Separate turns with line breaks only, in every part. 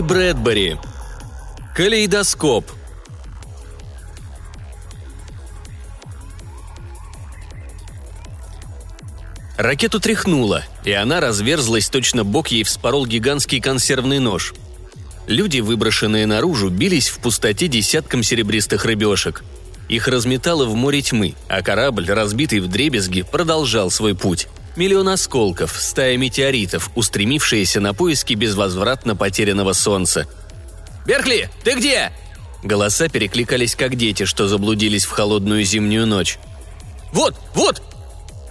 Рэй Брэдбери. Калейдоскоп. Ракету тряхнуло, и она разверзлась, точно бок ей вспорол гигантский консервный нож. Люди, выброшенные наружу, бились в пустоте десятком серебристых рыбешек. Их разметало в море тьмы, а корабль, разбитый в дребезги, продолжал свой путь. Миллион осколков, стая метеоритов, устремившиеся на поиски безвозвратно потерянного солнца. «Беркли, ты где?» Голоса перекликались как дети, что заблудились в холодную зимнюю ночь. «Вот, вот!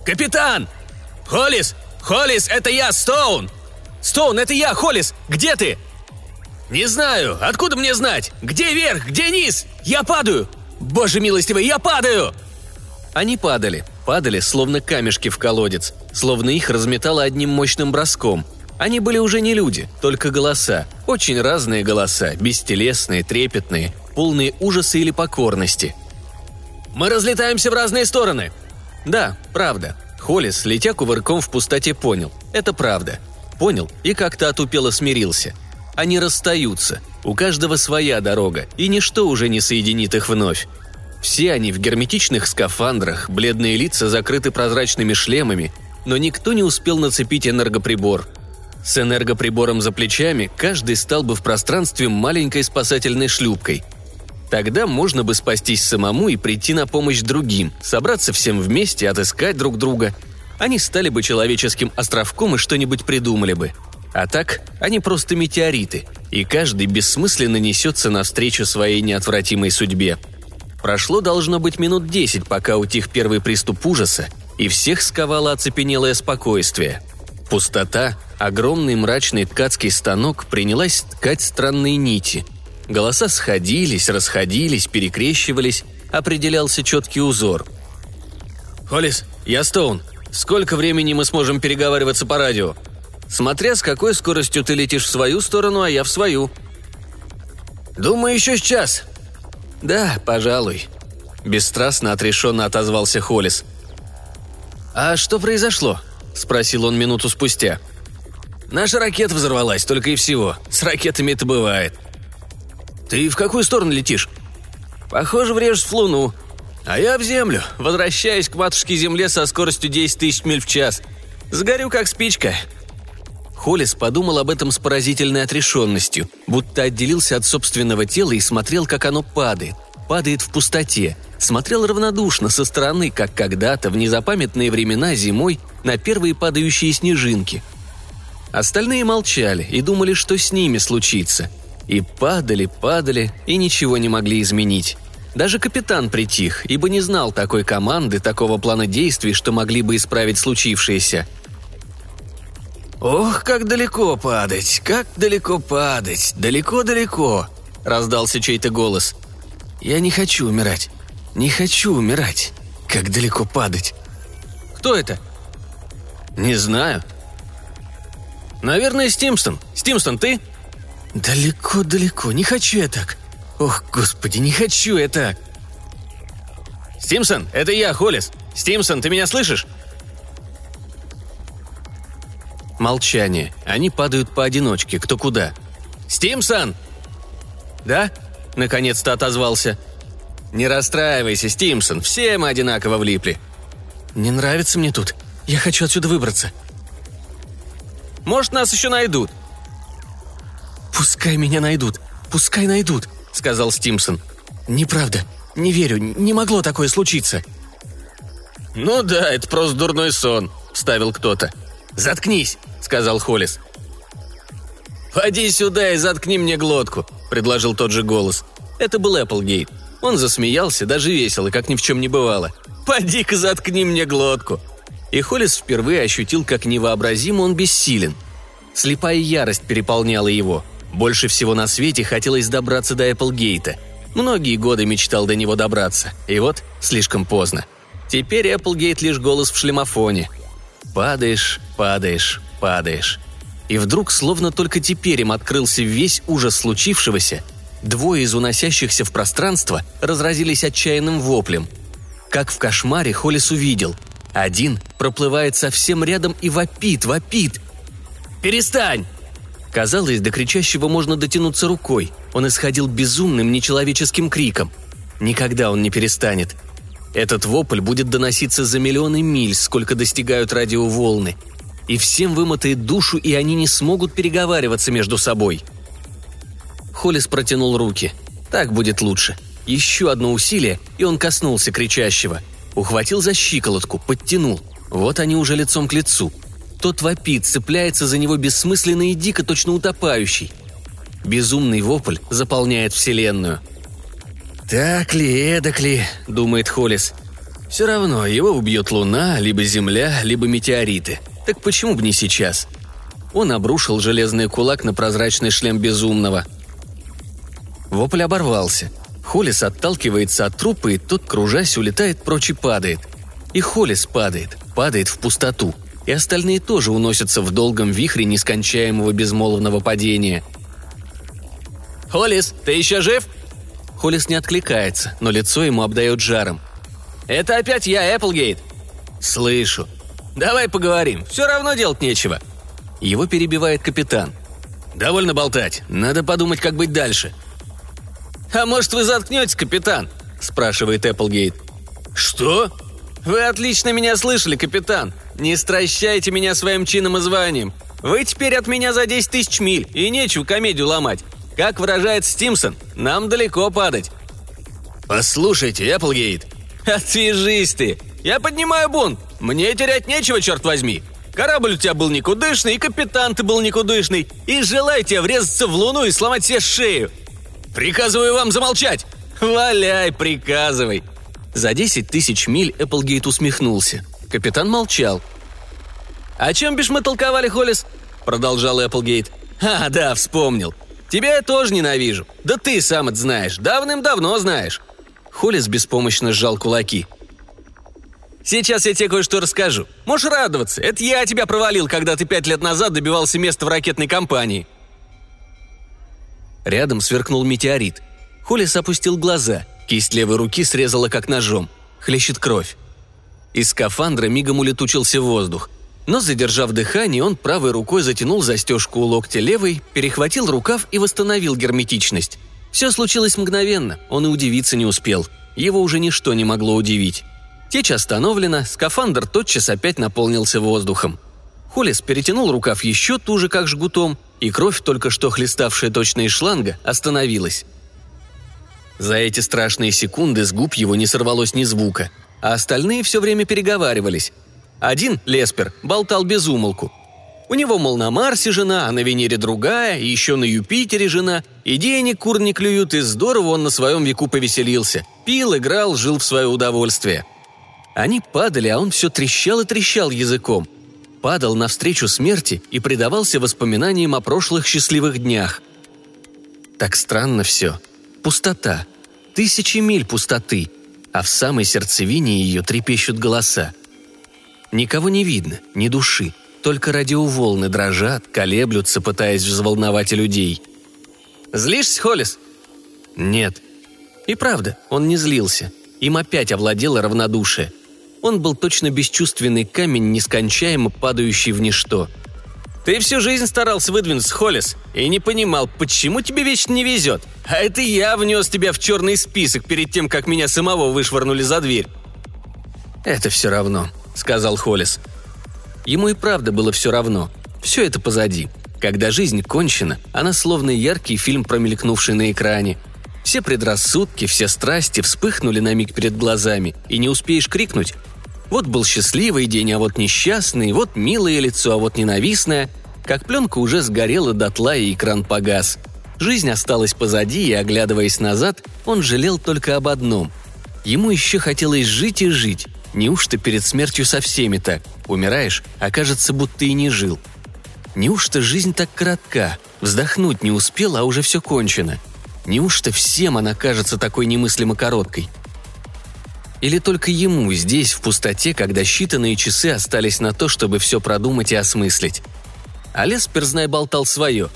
Капитан! Холлис! Холлис, это я, Стоун! Стоун, это я, Холлис! Где ты?» «Не знаю. Откуда мне знать? Где верх? Где низ? Я падаю! Боже милостивый, я падаю!» Они падали, падали, словно камешки в колодец, словно их разметало одним мощным броском. Они были уже не люди, только голоса. Очень разные голоса, бестелесные, трепетные, полные ужаса или покорности. «Мы разлетаемся в разные стороны!» Да, правда. Холлис, летя кувырком в пустоте, понял. Это правда. Понял и как-то отупело смирился. Они расстаются. У каждого своя дорога, и ничто уже не соединит их вновь. Все они в герметичных скафандрах, бледные лица закрыты прозрачными шлемами, но никто не успел нацепить энергоприбор. С энергоприбором за плечами каждый стал бы в пространстве маленькой спасательной шлюпкой. Тогда можно бы спастись самому и прийти на помощь другим, собраться всем вместе, отыскать друг друга. Они стали бы человеческим островком и что-нибудь придумали бы. А так, они просто метеориты, и каждый бессмысленно несется навстречу своей неотвратимой судьбе – Прошло должно быть минут десять, пока утих первый приступ ужаса, и всех сковало оцепенелое спокойствие. Пустота, огромный мрачный ткацкий станок принялась ткать странные нити. Голоса сходились, расходились, перекрещивались, определялся четкий узор. «Холлис, я Стоун. Сколько времени мы сможем переговариваться по радио?» «Смотря с какой скоростью ты летишь в свою сторону, а я в свою». «Думаю, еще с час. «Да, пожалуй», – бесстрастно отрешенно отозвался Холлис. «А что произошло?» – спросил он минуту спустя. «Наша ракета взорвалась, только и всего. С ракетами это бывает». «Ты в какую сторону летишь?» «Похоже, врежешь в Луну. А я в Землю, возвращаюсь к матушке Земле со скоростью 10 тысяч миль в час. Сгорю как спичка. Холлис подумал об этом с поразительной отрешенностью, будто отделился от собственного тела и смотрел, как оно падает. Падает в пустоте. Смотрел равнодушно со стороны, как когда-то в незапамятные времена зимой на первые падающие снежинки. Остальные молчали и думали, что с ними случится. И падали, падали, и ничего не могли изменить. Даже капитан притих, ибо не знал такой команды, такого плана действий, что могли бы исправить случившееся – «Ох, как далеко падать, как далеко падать, далеко-далеко!» – раздался чей-то голос. «Я не хочу умирать, не хочу умирать. Как далеко падать?» «Кто это?» «Не знаю». «Наверное, Стимстон. Стимстон, ты?» «Далеко-далеко, не хочу я так. Ох, господи, не хочу я так!» «Стимсон, это я, Холлис. Стимсон, ты меня слышишь?» Молчание. Они падают поодиночке, кто куда. «Стимсон!» «Да?» – наконец-то отозвался. «Не расстраивайся, Стимсон, все мы одинаково влипли». «Не нравится мне тут. Я хочу отсюда выбраться». «Может, нас еще найдут?» «Пускай меня найдут. Пускай найдут», — сказал Стимсон. «Неправда. Не верю. Не могло такое случиться». «Ну да, это просто дурной сон», — вставил кто-то. «Заткнись», — сказал Холлис. «Поди сюда и заткни мне глотку», — предложил тот же голос. Это был Эпплгейт. Он засмеялся, даже весело, как ни в чем не бывало. «Поди-ка заткни мне глотку!» И Холлис впервые ощутил, как невообразимо он бессилен. Слепая ярость переполняла его. Больше всего на свете хотелось добраться до Эпплгейта. Многие годы мечтал до него добраться. И вот, слишком поздно. Теперь Эпплгейт лишь голос в шлемофоне. Падаешь, падаешь, падаешь. И вдруг, словно только теперь им открылся весь ужас случившегося, двое из уносящихся в пространство разразились отчаянным воплем. Как в кошмаре Холлис увидел. Один проплывает совсем рядом и вопит, вопит. «Перестань!» Казалось, до кричащего можно дотянуться рукой. Он исходил безумным нечеловеческим криком. Никогда он не перестанет. Этот вопль будет доноситься за миллионы миль, сколько достигают радиоволны. И всем вымотает душу, и они не смогут переговариваться между собой. Холлис протянул руки. Так будет лучше. Еще одно усилие, и он коснулся кричащего. Ухватил за щиколотку, подтянул. Вот они уже лицом к лицу. Тот вопит, цепляется за него бессмысленно и дико, точно утопающий. Безумный вопль заполняет вселенную. «Так ли, эдак ли?» – думает Холлис. «Все равно его убьет луна, либо земля, либо метеориты. Так почему бы не сейчас?» Он обрушил железный кулак на прозрачный шлем безумного. Вопль оборвался. Холлис отталкивается от трупа, и тот, кружась, улетает прочь и падает. И Холлис падает, падает в пустоту – и остальные тоже уносятся в долгом вихре нескончаемого безмолвного падения. «Холлис, ты еще жив?» Холлис не откликается, но лицо ему обдает жаром. «Это опять я, Эпплгейт!» «Слышу. Давай поговорим, все равно делать нечего». Его перебивает капитан. «Довольно болтать, надо подумать, как быть дальше». «А может, вы заткнетесь, капитан?» – спрашивает Эпплгейт. «Что?» «Вы отлично меня слышали, капитан. Не стращайте меня своим чином и званием. Вы теперь от меня за 10 тысяч миль, и нечего комедию ломать. Как выражает Стимсон, нам далеко падать». «Послушайте, Эпплгейт». «Отвяжись ты! Я поднимаю бунт! Мне терять нечего, черт возьми! Корабль у тебя был никудышный, и капитан ты был никудышный, и желаю тебе врезаться в луну и сломать себе шею! Приказываю вам замолчать! Валяй, приказывай!» За 10 тысяч миль Эпплгейт усмехнулся. Капитан молчал. «О чем бишь мы толковали, Холлис?» – продолжал Эпплгейт. «А, да, вспомнил. Тебя я тоже ненавижу. Да ты сам это знаешь. Давным-давно знаешь». Холлис беспомощно сжал кулаки. «Сейчас я тебе кое-что расскажу. Можешь радоваться. Это я тебя провалил, когда ты пять лет назад добивался места в ракетной компании». Рядом сверкнул метеорит. Холлис опустил глаза. Кисть левой руки срезала как ножом. Хлещет кровь. Из скафандра мигом улетучился воздух. Но, задержав дыхание, он правой рукой затянул застежку у локтя левой, перехватил рукав и восстановил герметичность. Все случилось мгновенно, он и удивиться не успел. Его уже ничто не могло удивить. Течь остановлена, скафандр тотчас опять наполнился воздухом. Холлис перетянул рукав еще туже, как жгутом, и кровь, только что хлеставшая точно из шланга, остановилась. За эти страшные секунды с губ его не сорвалось ни звука – а остальные все время переговаривались. Один, Леспер, болтал без умолку. У него, мол, на Марсе жена, а на Венере другая, и еще на Юпитере жена, и денег кур не клюют, и здорово он на своем веку повеселился. Пил, играл, жил в свое удовольствие. Они падали, а он все трещал и трещал языком. Падал навстречу смерти и предавался воспоминаниям о прошлых счастливых днях. Так странно все. Пустота. Тысячи миль пустоты – а в самой сердцевине ее трепещут голоса. Никого не видно, ни души, только радиоволны дрожат, колеблются, пытаясь взволновать людей. «Злишься, Холлис?» «Нет». И правда, он не злился. Им опять овладело равнодушие. Он был точно бесчувственный камень, нескончаемо падающий в ничто – ты всю жизнь старался выдвинуться, Холлис, и не понимал, почему тебе вечно не везет. А это я внес тебя в черный список перед тем, как меня самого вышвырнули за дверь». «Это все равно», — сказал Холлис. Ему и правда было все равно. Все это позади. Когда жизнь кончена, она словно яркий фильм, промелькнувший на экране. Все предрассудки, все страсти вспыхнули на миг перед глазами, и не успеешь крикнуть, вот был счастливый день, а вот несчастный, вот милое лицо, а вот ненавистное. Как пленка уже сгорела дотла, и экран погас. Жизнь осталась позади, и, оглядываясь назад, он жалел только об одном. Ему еще хотелось жить и жить. Неужто перед смертью со всеми так? Умираешь, а кажется, будто и не жил. Неужто жизнь так коротка? Вздохнуть не успел, а уже все кончено. Неужто всем она кажется такой немыслимо короткой? Или только ему здесь, в пустоте, когда считанные часы остались на то, чтобы все продумать и осмыслить? А Леспер, знай, болтал свое.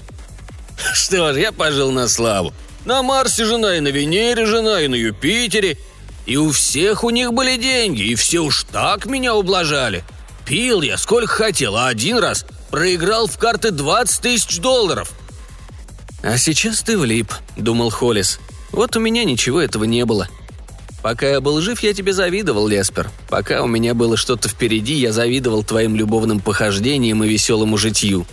«Что ж, я пожил на славу. На Марсе жена, и на Венере жена, и на Юпитере. И у всех у них были деньги, и все уж так меня ублажали. Пил я сколько хотел, а один раз проиграл в карты 20 тысяч долларов». «А сейчас ты влип», — думал Холлис. «Вот у меня ничего этого не было. Пока я был жив, я тебе завидовал, Леспер. Пока у меня было что-то впереди, я завидовал твоим любовным похождениям и веселому житью.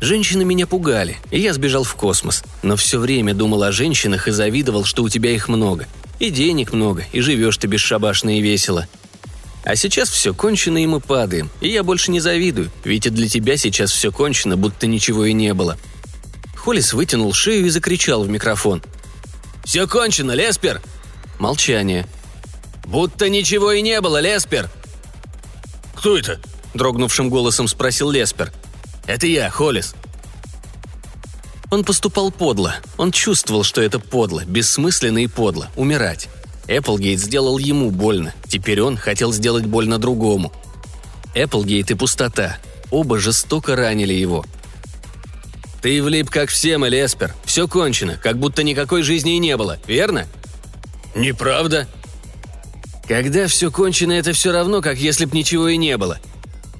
Женщины меня пугали, и я сбежал в космос. Но все время думал о женщинах и завидовал, что у тебя их много. И денег много, и живешь ты бесшабашно и весело. А сейчас все кончено, и мы падаем. И я больше не завидую, ведь и для тебя сейчас все кончено, будто ничего и не было. Холлис вытянул шею и закричал в микрофон. «Все кончено, Леспер!» Молчание. «Будто ничего и не было, Леспер!»
«Кто это?»
– дрогнувшим голосом спросил Леспер. «Это я, Холлис». Он поступал подло. Он чувствовал, что это подло, бессмысленно и подло – умирать. Эпплгейт сделал ему больно. Теперь он хотел сделать больно другому. Эпплгейт и пустота. Оба жестоко ранили его. «Ты влип, как все мы, Леспер. Все кончено, как будто никакой жизни и не было, верно?»
«Неправда».
«Когда все кончено, это все равно, как если б ничего и не было.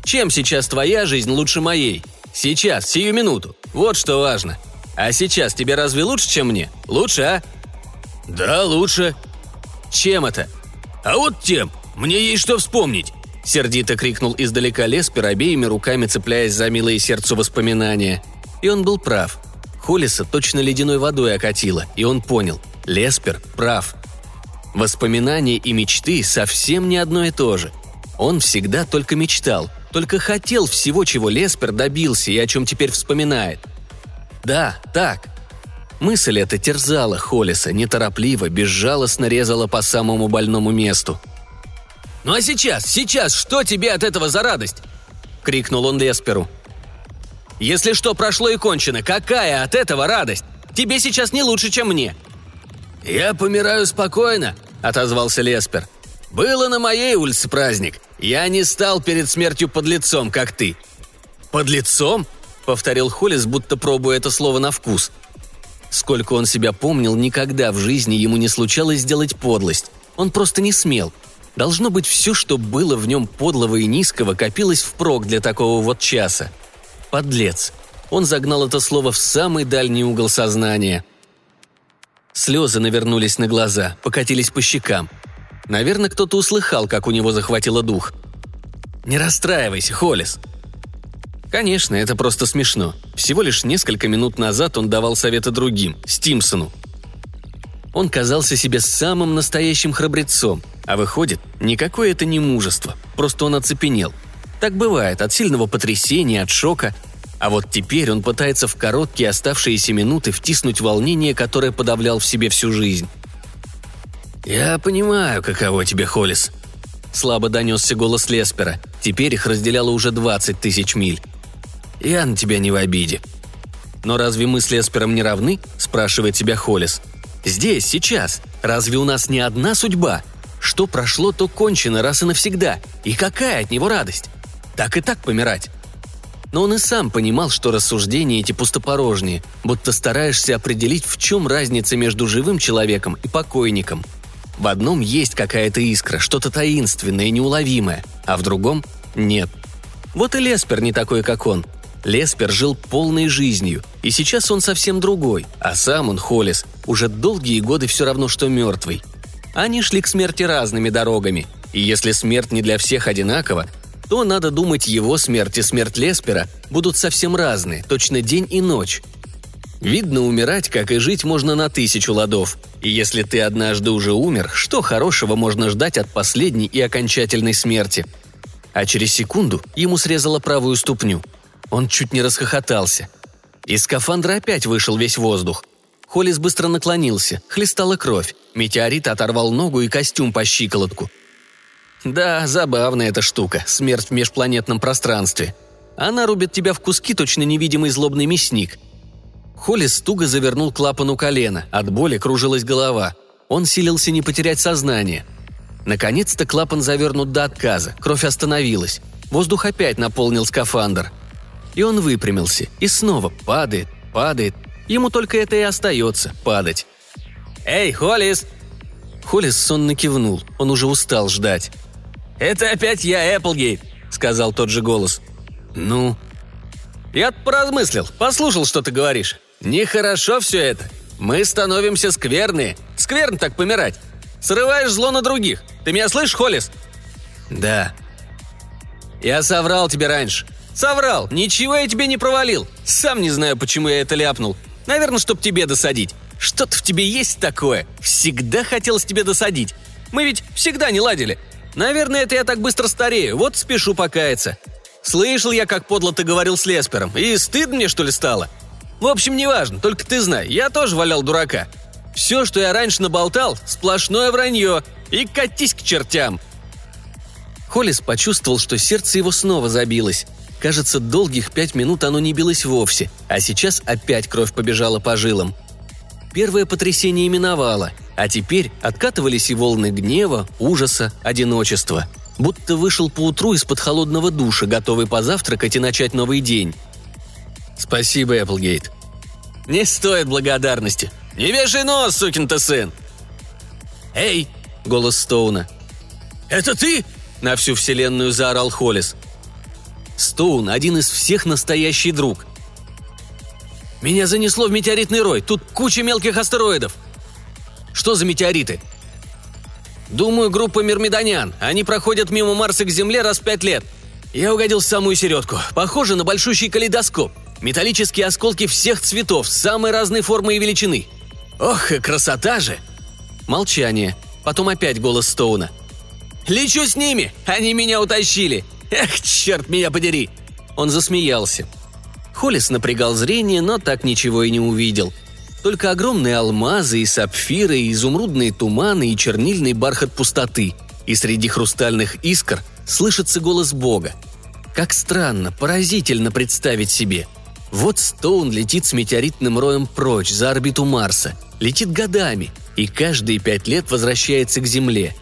Чем сейчас твоя жизнь лучше моей? Сейчас, сию минуту. Вот что важно. А сейчас тебе разве лучше, чем мне? Лучше, а?»
«Да, лучше».
«Чем это?»
«А вот тем. Мне есть что вспомнить».
Сердито крикнул издалека Леспер, обеими руками цепляясь за милые сердцу воспоминания. И он был прав. Холлиса точно ледяной водой окатило, и он понял. Леспер прав. Воспоминания и мечты совсем не одно и то же. Он всегда только мечтал, только хотел всего, чего Леспер добился и о чем теперь вспоминает. Да, так. Мысль эта терзала Холлиса, неторопливо, безжалостно резала по самому больному месту. «Ну а сейчас, сейчас, что тебе от этого за радость?» — крикнул он Лесперу. «Если что прошло и кончено, какая от этого радость? Тебе сейчас не лучше, чем мне. «Я помираю спокойно», — отозвался Леспер. «Было на моей улице праздник. Я не стал перед смертью под лицом, как ты». «Под лицом?» — повторил Холлис, будто пробуя это слово на вкус. Сколько он себя помнил, никогда в жизни ему не случалось сделать подлость. Он просто не смел. Должно быть, все, что было в нем подлого и низкого, копилось впрок для такого вот часа. Подлец. Он загнал это слово в самый дальний угол сознания — Слезы навернулись на глаза, покатились по щекам. Наверное, кто-то услыхал, как у него захватило дух. «Не расстраивайся, Холлис!» Конечно, это просто смешно. Всего лишь несколько минут назад он давал советы другим, Стимсону. Он казался себе самым настоящим храбрецом, а выходит, никакое это не мужество, просто он оцепенел. Так бывает от сильного потрясения, от шока, а вот теперь он пытается в короткие оставшиеся минуты втиснуть волнение, которое подавлял в себе всю жизнь. «Я понимаю, каково тебе, Холлис», — слабо донесся голос Леспера. Теперь их разделяло уже 20 тысяч миль. «Я на тебя не в обиде». «Но разве мы с Леспером не равны?» – спрашивает себя Холлис. «Здесь, сейчас. Разве у нас не одна судьба? Что прошло, то кончено раз и навсегда. И какая от него радость? Так и так помирать. Но он и сам понимал, что рассуждения эти пустопорожние, будто стараешься определить, в чем разница между живым человеком и покойником. В одном есть какая-то искра, что-то таинственное и неуловимое, а в другом – нет. Вот и Леспер не такой, как он. Леспер жил полной жизнью, и сейчас он совсем другой, а сам он, Холлис, уже долгие годы все равно, что мертвый. Они шли к смерти разными дорогами, и если смерть не для всех одинакова, то, надо думать, его смерть и смерть Леспера будут совсем разные, точно день и ночь. Видно, умирать, как и жить, можно на тысячу ладов. И если ты однажды уже умер, что хорошего можно ждать от последней и окончательной смерти? А через секунду ему срезала правую ступню. Он чуть не расхохотался. Из скафандра опять вышел весь воздух. Холлис быстро наклонился, хлестала кровь. Метеорит оторвал ногу и костюм по щиколотку. Да, забавная эта штука, смерть в межпланетном пространстве. Она рубит тебя в куски, точно невидимый злобный мясник. Холлис туго завернул клапан у колена, от боли кружилась голова. Он силился не потерять сознание. Наконец-то клапан завернут до отказа, кровь остановилась. Воздух опять наполнил скафандр. И он выпрямился, и снова падает, падает. Ему только это и остается – падать. «Эй, Холлис!» Холлис сонно кивнул, он уже устал ждать. «Это опять я, Эпплгейт!» — сказал тот же голос. «Ну?» «Я поразмыслил, послушал, что ты говоришь. Нехорошо все это. Мы становимся скверные. Скверно так помирать. Срываешь зло на других. Ты меня слышишь, Холлис?» «Да». «Я соврал тебе раньше. Соврал. Ничего я тебе не провалил. Сам не знаю, почему я это ляпнул. Наверное, чтоб тебе досадить. Что-то в тебе есть такое. Всегда хотелось тебе досадить. Мы ведь всегда не ладили. Наверное, это я так быстро старею. Вот спешу покаяться. Слышал я, как подло ты говорил с Леспером. И стыд мне, что ли, стало? В общем, неважно, только ты знай, я тоже валял дурака. Все, что я раньше наболтал, сплошное вранье. И катись к чертям!» Холлис почувствовал, что сердце его снова забилось. Кажется, долгих пять минут оно не билось вовсе, а сейчас опять кровь побежала по жилам. Первое потрясение миновало, а теперь откатывались и волны гнева, ужаса, одиночества. Будто вышел поутру из-под холодного душа, готовый позавтракать и начать новый день. «Спасибо, Эпплгейт». «Не стоит благодарности. Не вешай нос, сукин ты сын!» «Эй!» — голос Стоуна.
«Это ты?»
— на всю вселенную заорал Холлис. Стоун — один из всех настоящий друг. «Меня занесло в метеоритный рой. Тут куча мелких астероидов». «Что за метеориты?» «Думаю, группа мирмидонян. Они проходят мимо Марса к Земле раз в пять лет. Я угодил в самую середку. Похоже на большущий калейдоскоп. Металлические осколки всех цветов, самой разной формы и величины. Ох, и красота же!» Молчание. Потом опять голос Стоуна. «Лечу с ними! Они меня утащили! Эх, черт меня подери!» Он засмеялся. Холлис напрягал зрение, но так ничего и не увидел. Только огромные алмазы и сапфиры, и изумрудные туманы и чернильный бархат пустоты. И среди хрустальных искр слышится голос Бога. Как странно, поразительно представить себе. Вот Стоун летит с метеоритным роем прочь, за орбиту Марса. Летит годами, и каждые пять лет возвращается к Земле.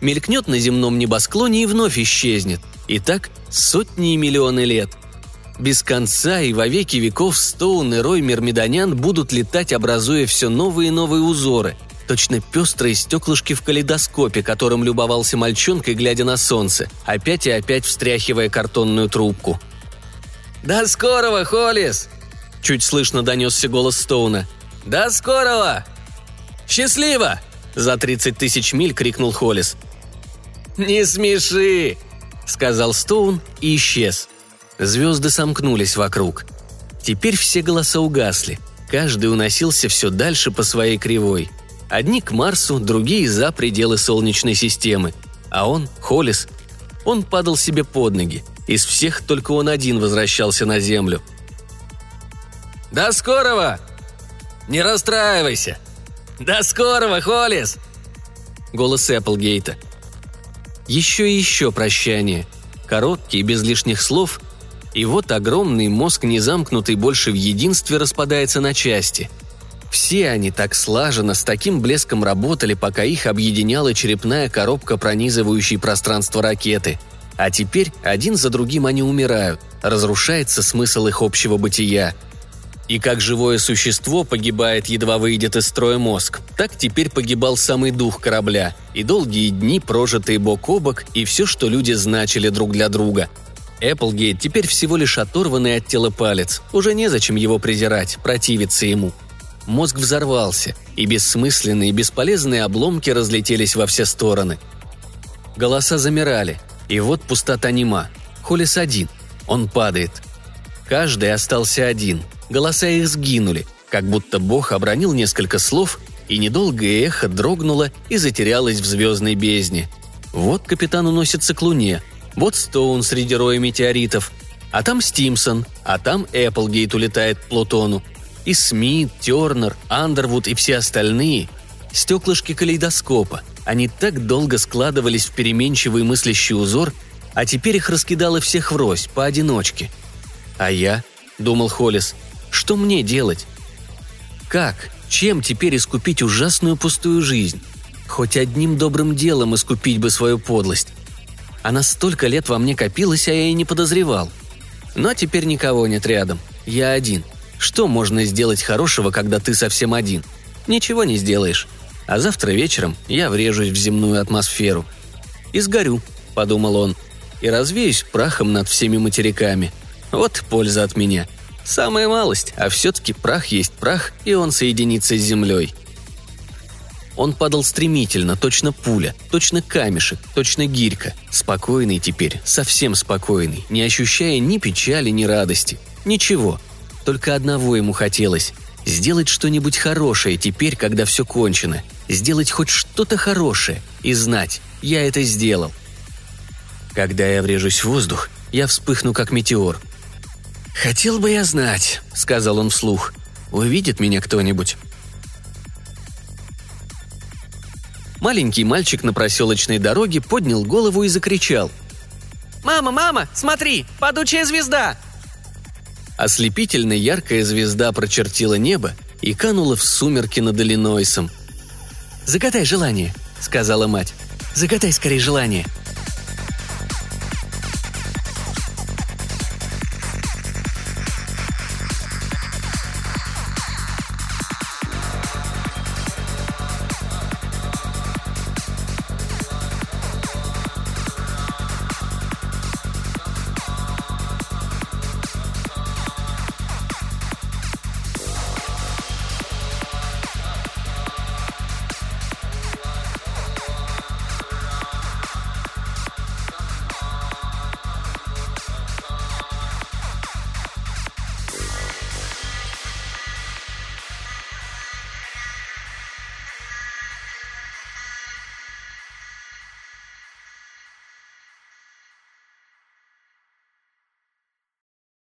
Мелькнет на земном небосклоне и вновь исчезнет. И так сотни и миллионы лет. Без конца и во веки веков Стоун и Рой Мирмидонян будут летать, образуя все новые и новые узоры, точно пестрые стеклышки в калейдоскопе, которым любовался мальчонкой, глядя на солнце, опять и опять встряхивая картонную трубку. «До скорого, Холлис!» – чуть слышно донесся голос Стоуна. «До скорого!» «Счастливо!» – за 30 тысяч миль крикнул Холлис. «Не смеши!» – сказал Стоун и исчез. Звезды сомкнулись вокруг. Теперь все голоса угасли. Каждый уносился все дальше по своей кривой. Одни к Марсу, другие за пределы Солнечной системы. А он, Холлис, он падал себе под ноги. Из всех только он один возвращался на Землю. «До скорого!» «Не расстраивайся!» «До скорого, Холлис!» Голос Эпплгейта. Еще и еще прощание. Короткие, без лишних слов – и вот огромный мозг, не замкнутый больше в единстве, распадается на части. Все они так слаженно, с таким блеском работали, пока их объединяла черепная коробка, пронизывающей пространство ракеты. А теперь один за другим они умирают, разрушается смысл их общего бытия. И как живое существо погибает, едва выйдет из строя мозг, так теперь погибал самый дух корабля, и долгие дни, прожитые бок о бок, и все, что люди значили друг для друга – Эпплгейт теперь всего лишь оторванный от тела палец. Уже незачем его презирать, противиться ему. Мозг взорвался, и бессмысленные бесполезные обломки разлетелись во все стороны. Голоса замирали, и вот пустота нема. Холис один. Он падает. Каждый остался один. Голоса их сгинули, как будто Бог обронил несколько слов, и недолгое эхо дрогнуло и затерялось в звездной бездне. Вот капитан уносится к луне, вот Стоун среди роя метеоритов. А там Стимсон, а там Эпплгейт улетает к Плутону. И Смит, Тернер, Андервуд и все остальные. Стеклышки калейдоскопа. Они так долго складывались в переменчивый мыслящий узор, а теперь их раскидало всех врозь, поодиночке. «А я?» – думал Холлис. «Что мне делать?» «Как? Чем теперь искупить ужасную пустую жизнь? Хоть одним добрым делом искупить бы свою подлость. Она столько лет во мне копилась, а я и не подозревал. Но теперь никого нет рядом. Я один. Что можно сделать хорошего, когда ты совсем один? Ничего не сделаешь. А завтра вечером я врежусь в земную атмосферу. «И сгорю», — подумал он. и развеюсь прахом над всеми материками. Вот польза от меня. Самая малость, а все-таки прах есть прах, и он соединится с землей. Он падал стремительно, точно пуля, точно камешек, точно гирька. Спокойный теперь, совсем спокойный, не ощущая ни печали, ни радости. Ничего. Только одного ему хотелось – сделать что-нибудь хорошее теперь, когда все кончено. Сделать хоть что-то хорошее и знать – я это сделал. Когда я врежусь в воздух, я вспыхну как метеор. «Хотел бы я знать», — сказал он вслух. «Увидит меня кто-нибудь». Маленький мальчик на проселочной дороге поднял голову и закричал.
«Мама, мама, смотри, падучая звезда!»
Ослепительно яркая звезда прочертила небо и канула в сумерки над Иллинойсом. «Загадай желание», — сказала мать. «Загадай скорее желание», —